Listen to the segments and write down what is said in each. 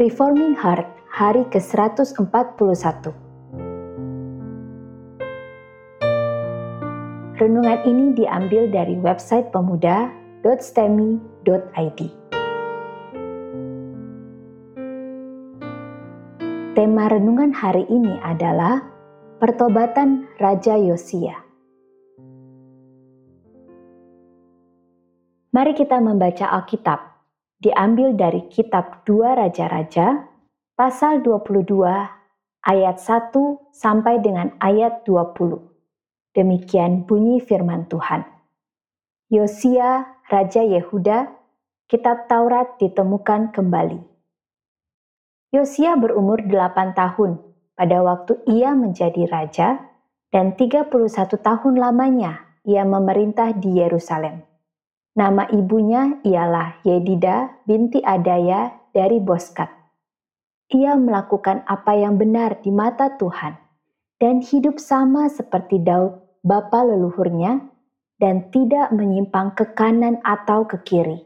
Reforming Heart hari ke-141. Renungan ini diambil dari website pemuda.stemi.id. Tema renungan hari ini adalah Pertobatan Raja Yosia. Mari kita membaca Alkitab diambil dari kitab 2 Raja-Raja pasal 22 ayat 1 sampai dengan ayat 20. Demikian bunyi firman Tuhan. Yosia, Raja Yehuda, kitab Taurat ditemukan kembali. Yosia berumur 8 tahun pada waktu ia menjadi raja dan 31 tahun lamanya ia memerintah di Yerusalem. Nama ibunya ialah Yedida binti Adaya dari Boskat. Ia melakukan apa yang benar di mata Tuhan dan hidup sama seperti Daud, bapa leluhurnya, dan tidak menyimpang ke kanan atau ke kiri.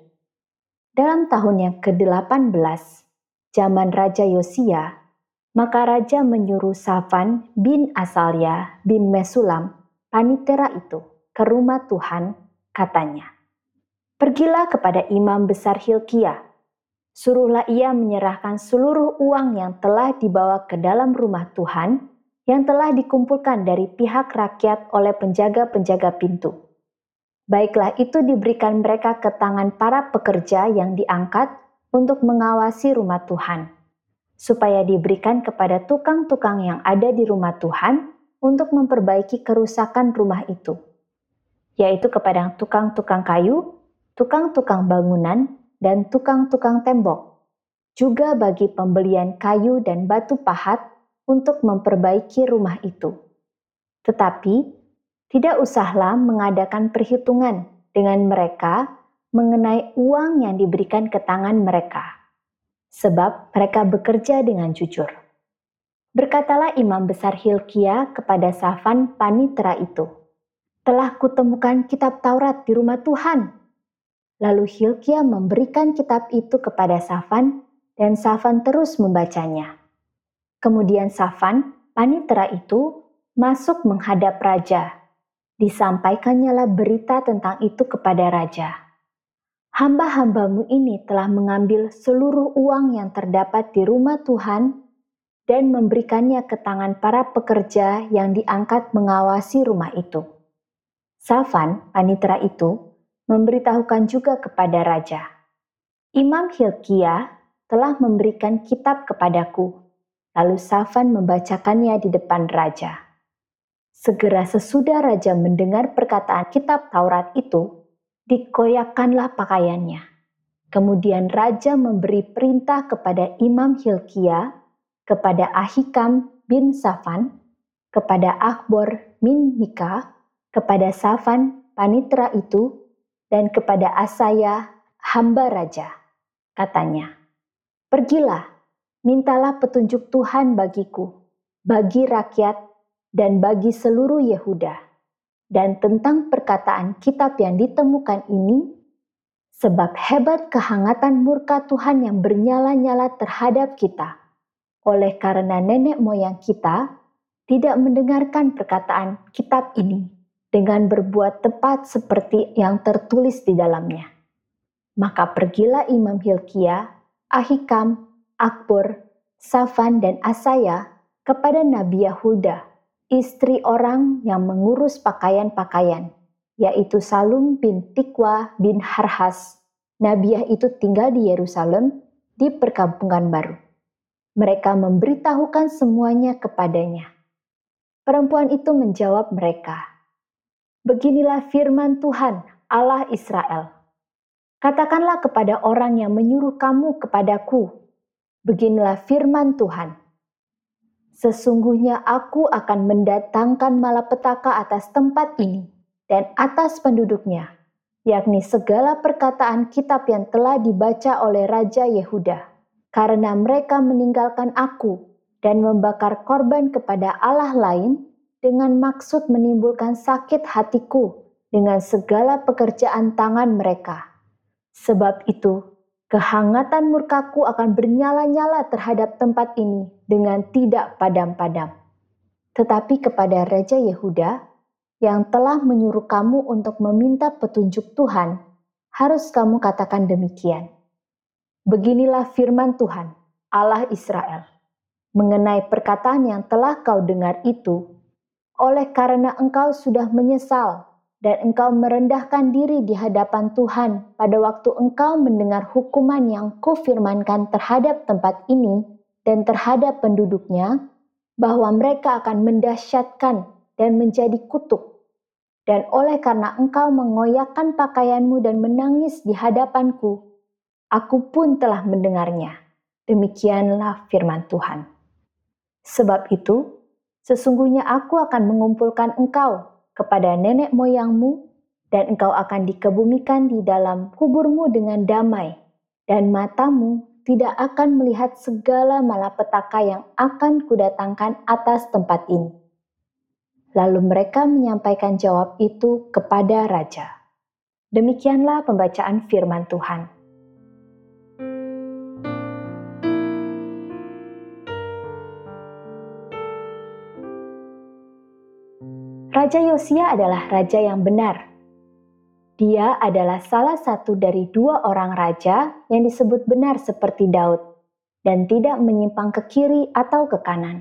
Dalam tahun yang ke-18, zaman Raja Yosia, maka Raja menyuruh Safan bin Asalya bin Mesulam, panitera itu, ke rumah Tuhan, katanya, Pergilah kepada imam besar Hilkia. Suruhlah ia menyerahkan seluruh uang yang telah dibawa ke dalam rumah Tuhan yang telah dikumpulkan dari pihak rakyat oleh penjaga-penjaga pintu. Baiklah itu diberikan mereka ke tangan para pekerja yang diangkat untuk mengawasi rumah Tuhan, supaya diberikan kepada tukang-tukang yang ada di rumah Tuhan untuk memperbaiki kerusakan rumah itu, yaitu kepada tukang-tukang kayu, tukang-tukang bangunan, dan tukang-tukang tembok, juga bagi pembelian kayu dan batu pahat untuk memperbaiki rumah itu. Tetapi, tidak usahlah mengadakan perhitungan dengan mereka mengenai uang yang diberikan ke tangan mereka, sebab mereka bekerja dengan jujur. Berkatalah imam besar Hilkia kepada Safan panitera itu, telah kutemukan kitab Taurat di rumah Tuhan Lalu Hilkia memberikan kitab itu kepada Safan, dan Safan terus membacanya. Kemudian Safan, panitera itu, masuk menghadap raja. Disampaikannya berita tentang itu kepada raja. Hamba-hambamu ini telah mengambil seluruh uang yang terdapat di rumah Tuhan dan memberikannya ke tangan para pekerja yang diangkat mengawasi rumah itu. Safan, panitera itu, memberitahukan juga kepada raja, Imam Hilkia telah memberikan kitab kepadaku. Lalu Safan membacakannya di depan raja. Segera sesudah raja mendengar perkataan kitab Taurat itu, dikoyakkanlah pakaiannya. Kemudian raja memberi perintah kepada Imam Hilkia, kepada Ahikam bin Safan, kepada Akbor bin Mika, kepada Safan panitra itu, dan kepada Asaya, hamba raja. Katanya, Pergilah, mintalah petunjuk Tuhan bagiku, bagi rakyat, dan bagi seluruh Yehuda. Dan tentang perkataan kitab yang ditemukan ini, sebab hebat kehangatan murka Tuhan yang bernyala-nyala terhadap kita, oleh karena nenek moyang kita tidak mendengarkan perkataan kitab ini dengan berbuat tepat seperti yang tertulis di dalamnya. Maka pergilah Imam Hilkia, Ahikam, Akbor, Safan, dan Asaya kepada Nabi Yahuda, istri orang yang mengurus pakaian-pakaian, yaitu Salum bin Tikwa bin Harhas. Nabiah itu tinggal di Yerusalem di perkampungan baru. Mereka memberitahukan semuanya kepadanya. Perempuan itu menjawab mereka, Beginilah firman Tuhan, Allah Israel. Katakanlah kepada orang yang menyuruh kamu kepadaku, beginilah firman Tuhan. Sesungguhnya aku akan mendatangkan malapetaka atas tempat ini dan atas penduduknya, yakni segala perkataan kitab yang telah dibaca oleh Raja Yehuda, karena mereka meninggalkan aku dan membakar korban kepada Allah lain dengan maksud menimbulkan sakit hatiku dengan segala pekerjaan tangan mereka. Sebab itu, Kehangatan murkaku akan bernyala-nyala terhadap tempat ini dengan tidak padam-padam. Tetapi kepada Raja Yehuda yang telah menyuruh kamu untuk meminta petunjuk Tuhan, harus kamu katakan demikian. Beginilah firman Tuhan, Allah Israel, mengenai perkataan yang telah kau dengar itu, oleh karena engkau sudah menyesal dan engkau merendahkan diri di hadapan Tuhan pada waktu engkau mendengar hukuman yang kufirmankan terhadap tempat ini dan terhadap penduduknya, bahwa mereka akan mendahsyatkan dan menjadi kutuk. Dan oleh karena engkau mengoyakkan pakaianmu dan menangis di hadapanku, aku pun telah mendengarnya. Demikianlah firman Tuhan. Sebab itu, sesungguhnya aku akan mengumpulkan engkau kepada nenek moyangmu, dan engkau akan dikebumikan di dalam kuburmu dengan damai, dan matamu tidak akan melihat segala malapetaka yang akan kudatangkan atas tempat ini. Lalu mereka menyampaikan jawab itu kepada raja. Demikianlah pembacaan firman Tuhan. Raja Yosia adalah raja yang benar. Dia adalah salah satu dari dua orang raja yang disebut benar seperti Daud dan tidak menyimpang ke kiri atau ke kanan.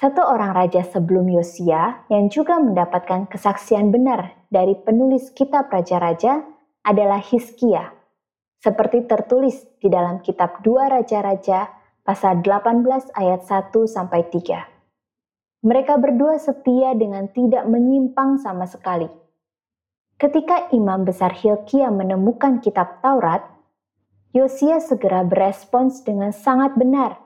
Satu orang raja sebelum Yosia yang juga mendapatkan kesaksian benar dari penulis kitab raja-raja adalah Hiskia, seperti tertulis di dalam kitab dua raja-raja pasal 18 ayat 1 sampai 3. Mereka berdua setia dengan tidak menyimpang sama sekali. Ketika Imam Besar Hilkiah menemukan kitab Taurat, Yosia segera berespons dengan sangat benar.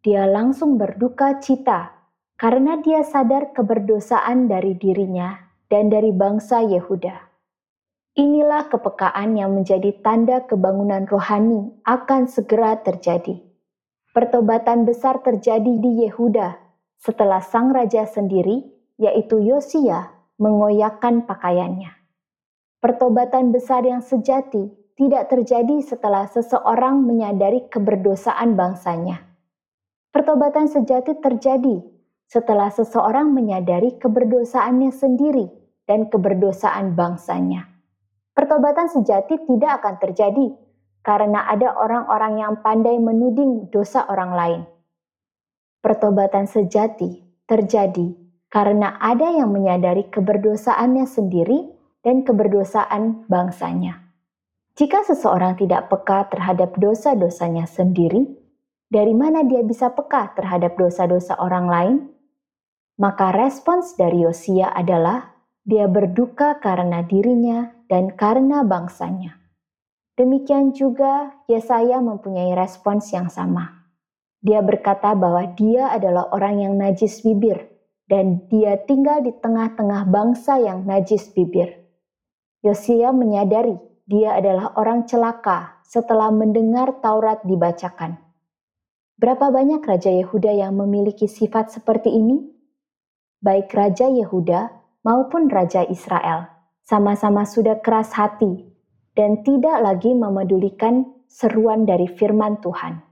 Dia langsung berduka cita karena dia sadar keberdosaan dari dirinya dan dari bangsa Yehuda. Inilah kepekaan yang menjadi tanda kebangunan rohani akan segera terjadi. Pertobatan besar terjadi di Yehuda setelah sang raja sendiri, yaitu Yosia, mengoyakkan pakaiannya. Pertobatan besar yang sejati tidak terjadi setelah seseorang menyadari keberdosaan bangsanya. Pertobatan sejati terjadi setelah seseorang menyadari keberdosaannya sendiri dan keberdosaan bangsanya. Pertobatan sejati tidak akan terjadi karena ada orang-orang yang pandai menuding dosa orang lain pertobatan sejati terjadi karena ada yang menyadari keberdosaannya sendiri dan keberdosaan bangsanya. Jika seseorang tidak peka terhadap dosa-dosanya sendiri, dari mana dia bisa peka terhadap dosa-dosa orang lain? Maka respons dari Yosia adalah dia berduka karena dirinya dan karena bangsanya. Demikian juga Yesaya mempunyai respons yang sama. Dia berkata bahwa dia adalah orang yang najis bibir dan dia tinggal di tengah-tengah bangsa yang najis bibir. Yosia menyadari dia adalah orang celaka setelah mendengar Taurat dibacakan. Berapa banyak raja Yehuda yang memiliki sifat seperti ini? Baik raja Yehuda maupun raja Israel sama-sama sudah keras hati dan tidak lagi memedulikan seruan dari firman Tuhan.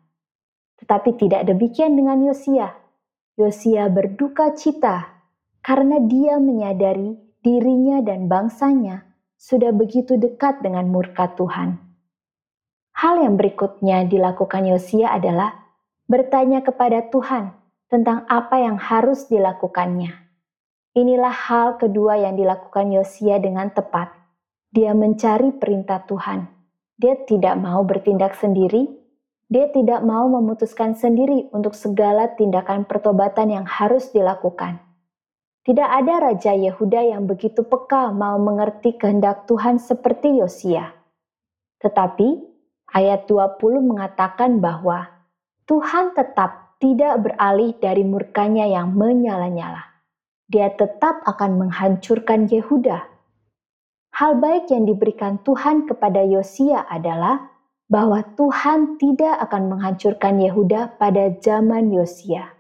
Tetapi tidak demikian dengan Yosia. Yosia berduka cita karena dia menyadari dirinya dan bangsanya sudah begitu dekat dengan murka Tuhan. Hal yang berikutnya dilakukan Yosia adalah bertanya kepada Tuhan tentang apa yang harus dilakukannya. Inilah hal kedua yang dilakukan Yosia dengan tepat. Dia mencari perintah Tuhan. Dia tidak mau bertindak sendiri, dia tidak mau memutuskan sendiri untuk segala tindakan pertobatan yang harus dilakukan. Tidak ada raja Yehuda yang begitu peka mau mengerti kehendak Tuhan seperti Yosia. Tetapi ayat 20 mengatakan bahwa Tuhan tetap tidak beralih dari murkanya yang menyala-nyala. Dia tetap akan menghancurkan Yehuda. Hal baik yang diberikan Tuhan kepada Yosia adalah bahwa Tuhan tidak akan menghancurkan Yehuda pada zaman Yosia.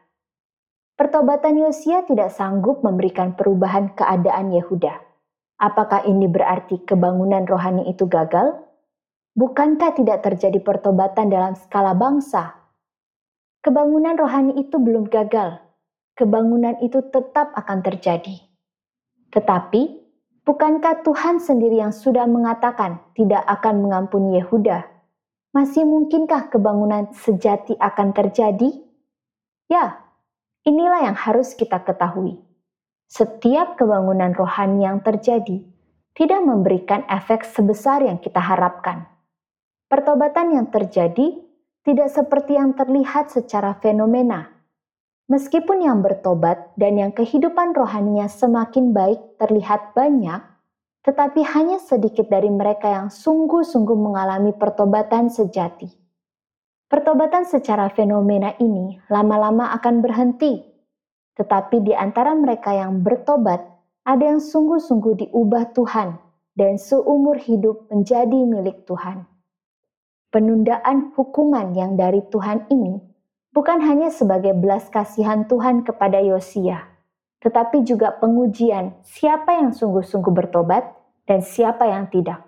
Pertobatan Yosia tidak sanggup memberikan perubahan keadaan Yehuda. Apakah ini berarti kebangunan rohani itu gagal? bukankah tidak terjadi pertobatan dalam skala bangsa? Kebangunan rohani itu belum gagal. Kebangunan itu tetap akan terjadi. Tetapi, bukankah Tuhan sendiri yang sudah mengatakan tidak akan mengampuni Yehuda? Masih mungkinkah kebangunan sejati akan terjadi? Ya, inilah yang harus kita ketahui. Setiap kebangunan rohani yang terjadi tidak memberikan efek sebesar yang kita harapkan. Pertobatan yang terjadi tidak seperti yang terlihat secara fenomena, Meskipun yang bertobat dan yang kehidupan rohaninya semakin baik terlihat banyak, tetapi hanya sedikit dari mereka yang sungguh-sungguh mengalami pertobatan sejati. Pertobatan secara fenomena ini lama-lama akan berhenti, tetapi di antara mereka yang bertobat, ada yang sungguh-sungguh diubah Tuhan dan seumur hidup menjadi milik Tuhan. Penundaan hukuman yang dari Tuhan ini bukan hanya sebagai belas kasihan Tuhan kepada Yosia, tetapi juga pengujian siapa yang sungguh-sungguh bertobat dan siapa yang tidak.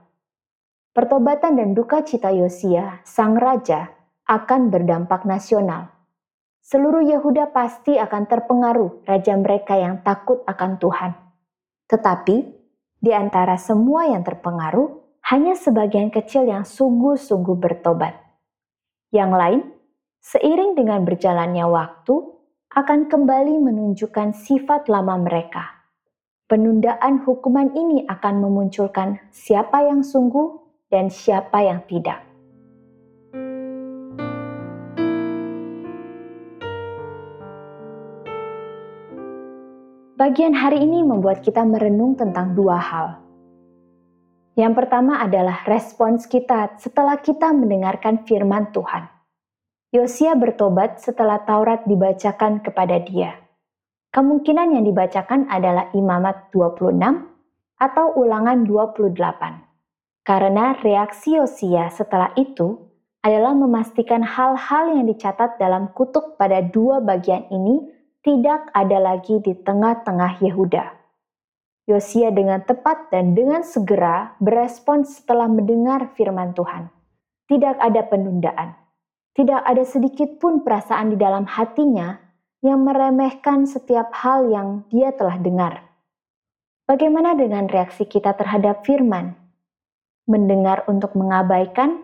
Pertobatan dan duka cita Yosia, sang raja, akan berdampak nasional. Seluruh Yehuda pasti akan terpengaruh raja mereka yang takut akan Tuhan. Tetapi, di antara semua yang terpengaruh, hanya sebagian kecil yang sungguh-sungguh bertobat. Yang lain seiring dengan berjalannya waktu, akan kembali menunjukkan sifat lama mereka. Penundaan hukuman ini akan memunculkan siapa yang sungguh dan siapa yang tidak. Bagian hari ini membuat kita merenung tentang dua hal. Yang pertama adalah respons kita setelah kita mendengarkan firman Tuhan. Yosia bertobat setelah Taurat dibacakan kepada dia. Kemungkinan yang dibacakan adalah Imamat 26 atau Ulangan 28. Karena reaksi Yosia setelah itu adalah memastikan hal-hal yang dicatat dalam kutuk pada dua bagian ini tidak ada lagi di tengah-tengah Yehuda. Yosia dengan tepat dan dengan segera berespons setelah mendengar firman Tuhan. Tidak ada penundaan tidak ada sedikit pun perasaan di dalam hatinya yang meremehkan setiap hal yang dia telah dengar. Bagaimana dengan reaksi kita terhadap firman? Mendengar untuk mengabaikan?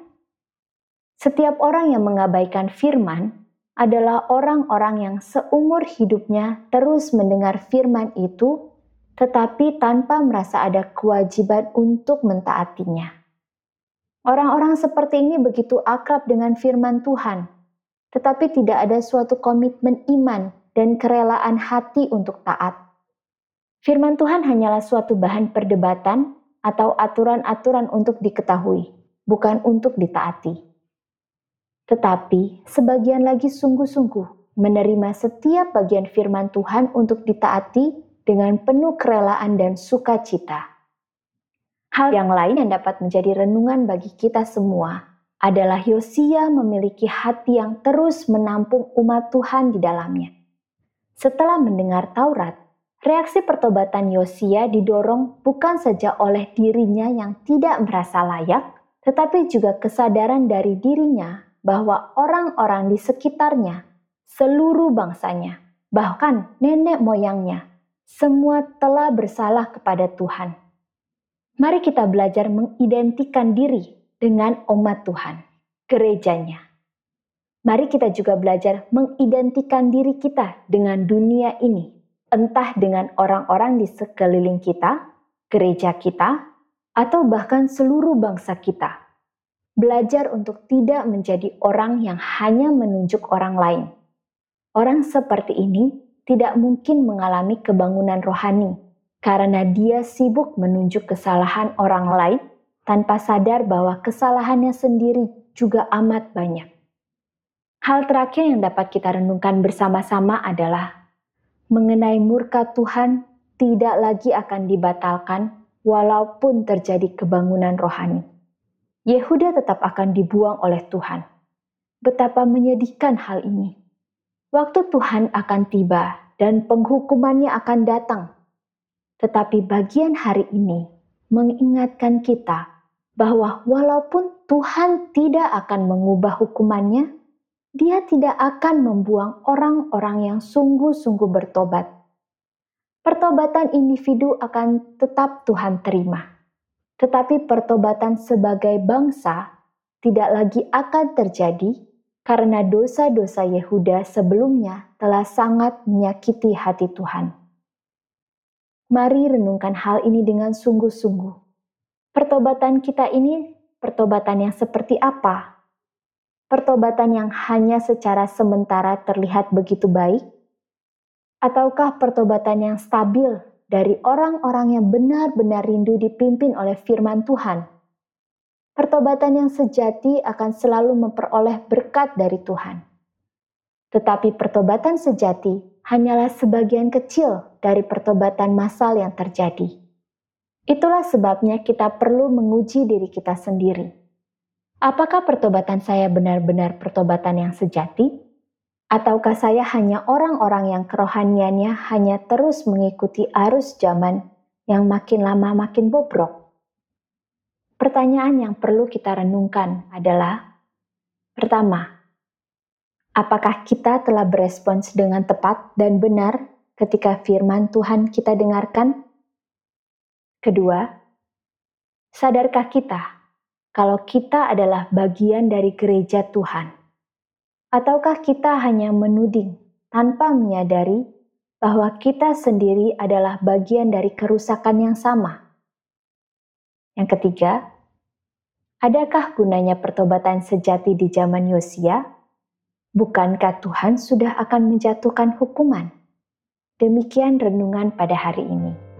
Setiap orang yang mengabaikan firman adalah orang-orang yang seumur hidupnya terus mendengar firman itu, tetapi tanpa merasa ada kewajiban untuk mentaatinya. Orang-orang seperti ini begitu akrab dengan firman Tuhan, tetapi tidak ada suatu komitmen iman dan kerelaan hati untuk taat. Firman Tuhan hanyalah suatu bahan perdebatan atau aturan-aturan untuk diketahui, bukan untuk ditaati. Tetapi sebagian lagi sungguh-sungguh menerima setiap bagian firman Tuhan untuk ditaati dengan penuh kerelaan dan sukacita. Hal yang lain yang dapat menjadi renungan bagi kita semua adalah Yosia memiliki hati yang terus menampung umat Tuhan di dalamnya. Setelah mendengar Taurat, reaksi pertobatan Yosia didorong bukan saja oleh dirinya yang tidak merasa layak, tetapi juga kesadaran dari dirinya bahwa orang-orang di sekitarnya, seluruh bangsanya, bahkan nenek moyangnya, semua telah bersalah kepada Tuhan Mari kita belajar mengidentikan diri dengan umat Tuhan, gerejanya. Mari kita juga belajar mengidentikan diri kita dengan dunia ini, entah dengan orang-orang di sekeliling kita, gereja kita, atau bahkan seluruh bangsa kita. Belajar untuk tidak menjadi orang yang hanya menunjuk orang lain. Orang seperti ini tidak mungkin mengalami kebangunan rohani karena dia sibuk menunjuk kesalahan orang lain tanpa sadar bahwa kesalahannya sendiri juga amat banyak. Hal terakhir yang dapat kita renungkan bersama-sama adalah mengenai murka Tuhan tidak lagi akan dibatalkan walaupun terjadi kebangunan rohani. Yehuda tetap akan dibuang oleh Tuhan. Betapa menyedihkan hal ini. Waktu Tuhan akan tiba dan penghukumannya akan datang tetapi bagian hari ini mengingatkan kita bahwa walaupun Tuhan tidak akan mengubah hukumannya, Dia tidak akan membuang orang-orang yang sungguh-sungguh bertobat. Pertobatan individu akan tetap Tuhan terima, tetapi pertobatan sebagai bangsa tidak lagi akan terjadi karena dosa-dosa Yehuda sebelumnya telah sangat menyakiti hati Tuhan. Mari renungkan hal ini dengan sungguh-sungguh Pertobatan kita ini pertobatan yang seperti apa? Pertobatan yang hanya secara sementara terlihat begitu baik? Ataukah pertobatan yang stabil dari orang-orang yang benar-benar rindu dipimpin oleh firman Tuhan? Pertobatan yang sejati akan selalu memperoleh berkat dari Tuhan. Tetapi pertobatan sejati hanyalah sebagian kecil dari pertobatan massal yang terjadi. Itulah sebabnya kita perlu menguji diri kita sendiri. Apakah pertobatan saya benar-benar pertobatan yang sejati? Ataukah saya hanya orang-orang yang kerohaniannya hanya terus mengikuti arus zaman yang makin lama makin bobrok? Pertanyaan yang perlu kita renungkan adalah: pertama, apakah kita telah berespons dengan tepat dan benar ketika firman Tuhan kita dengarkan? Kedua, sadarkah kita kalau kita adalah bagian dari gereja Tuhan? Ataukah kita hanya menuding tanpa menyadari bahwa kita sendiri adalah bagian dari kerusakan yang sama? Yang ketiga, adakah gunanya pertobatan sejati di zaman Yosia? Bukankah Tuhan sudah akan menjatuhkan hukuman? Demikian renungan pada hari ini.